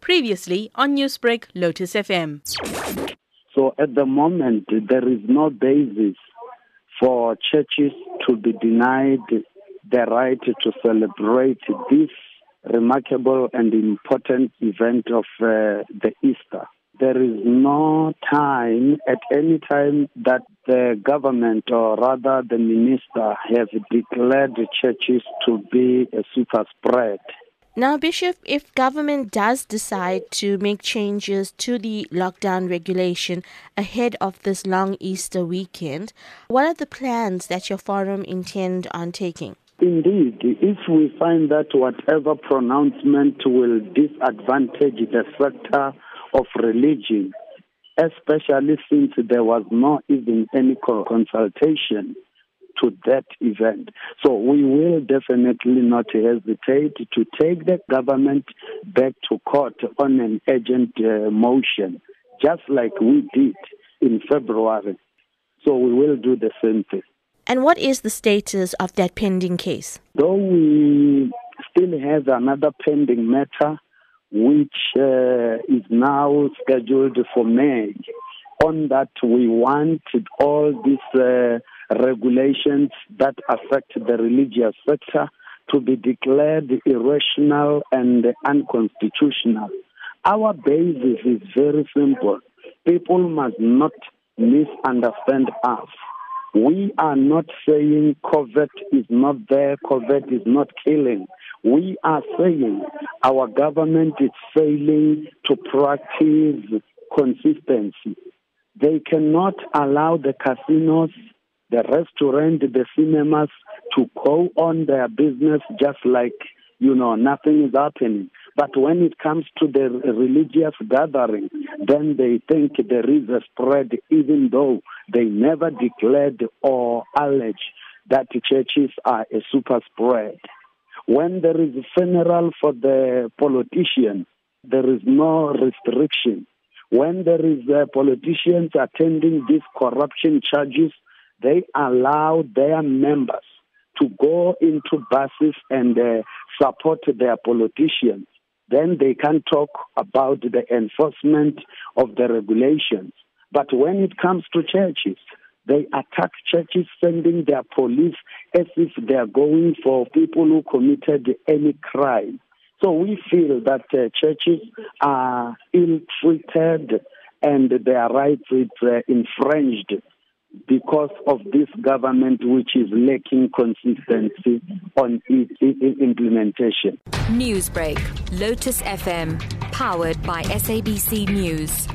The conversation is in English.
Previously on Newsbreak, Lotus FM. So at the moment, there is no basis for churches to be denied the right to celebrate this remarkable and important event of uh, the Easter. There is no time at any time that the government or rather the minister have declared churches to be a super spread. Now, Bishop, if government does decide to make changes to the lockdown regulation ahead of this long Easter weekend, what are the plans that your forum intend on taking? Indeed, if we find that whatever pronouncement will disadvantage the sector of religion, especially since there was not even any consultation to that event. So we will definitely not hesitate to take the government back to court on an urgent uh, motion, just like we did in February. So we will do the same thing. And what is the status of that pending case? Though we still have another pending matter, which uh, is now scheduled for May. On that, we wanted all these uh, regulations that affect the religious sector to be declared irrational and unconstitutional. Our basis is very simple. People must not misunderstand us. We are not saying COVID is not there, COVID is not killing. We are saying our government is failing to practice consistency. They cannot allow the casinos, the restaurant, the cinemas to go on their business just like, you know, nothing is happening. But when it comes to the religious gathering, then they think there is a spread, even though they never declared or alleged that churches are a super spread. When there is a funeral for the politician, there is no restriction. When there is uh, politicians attending these corruption charges, they allow their members to go into buses and uh, support their politicians then they can talk about the enforcement of the regulations. But when it comes to churches, they attack churches, sending their police as if they are going for people who committed any crime. So we feel that uh, churches are ill treated and their rights are uh, infringed because of this government which is lacking consistency on its implementation. Newsbreak, Lotus FM, powered by SABC News.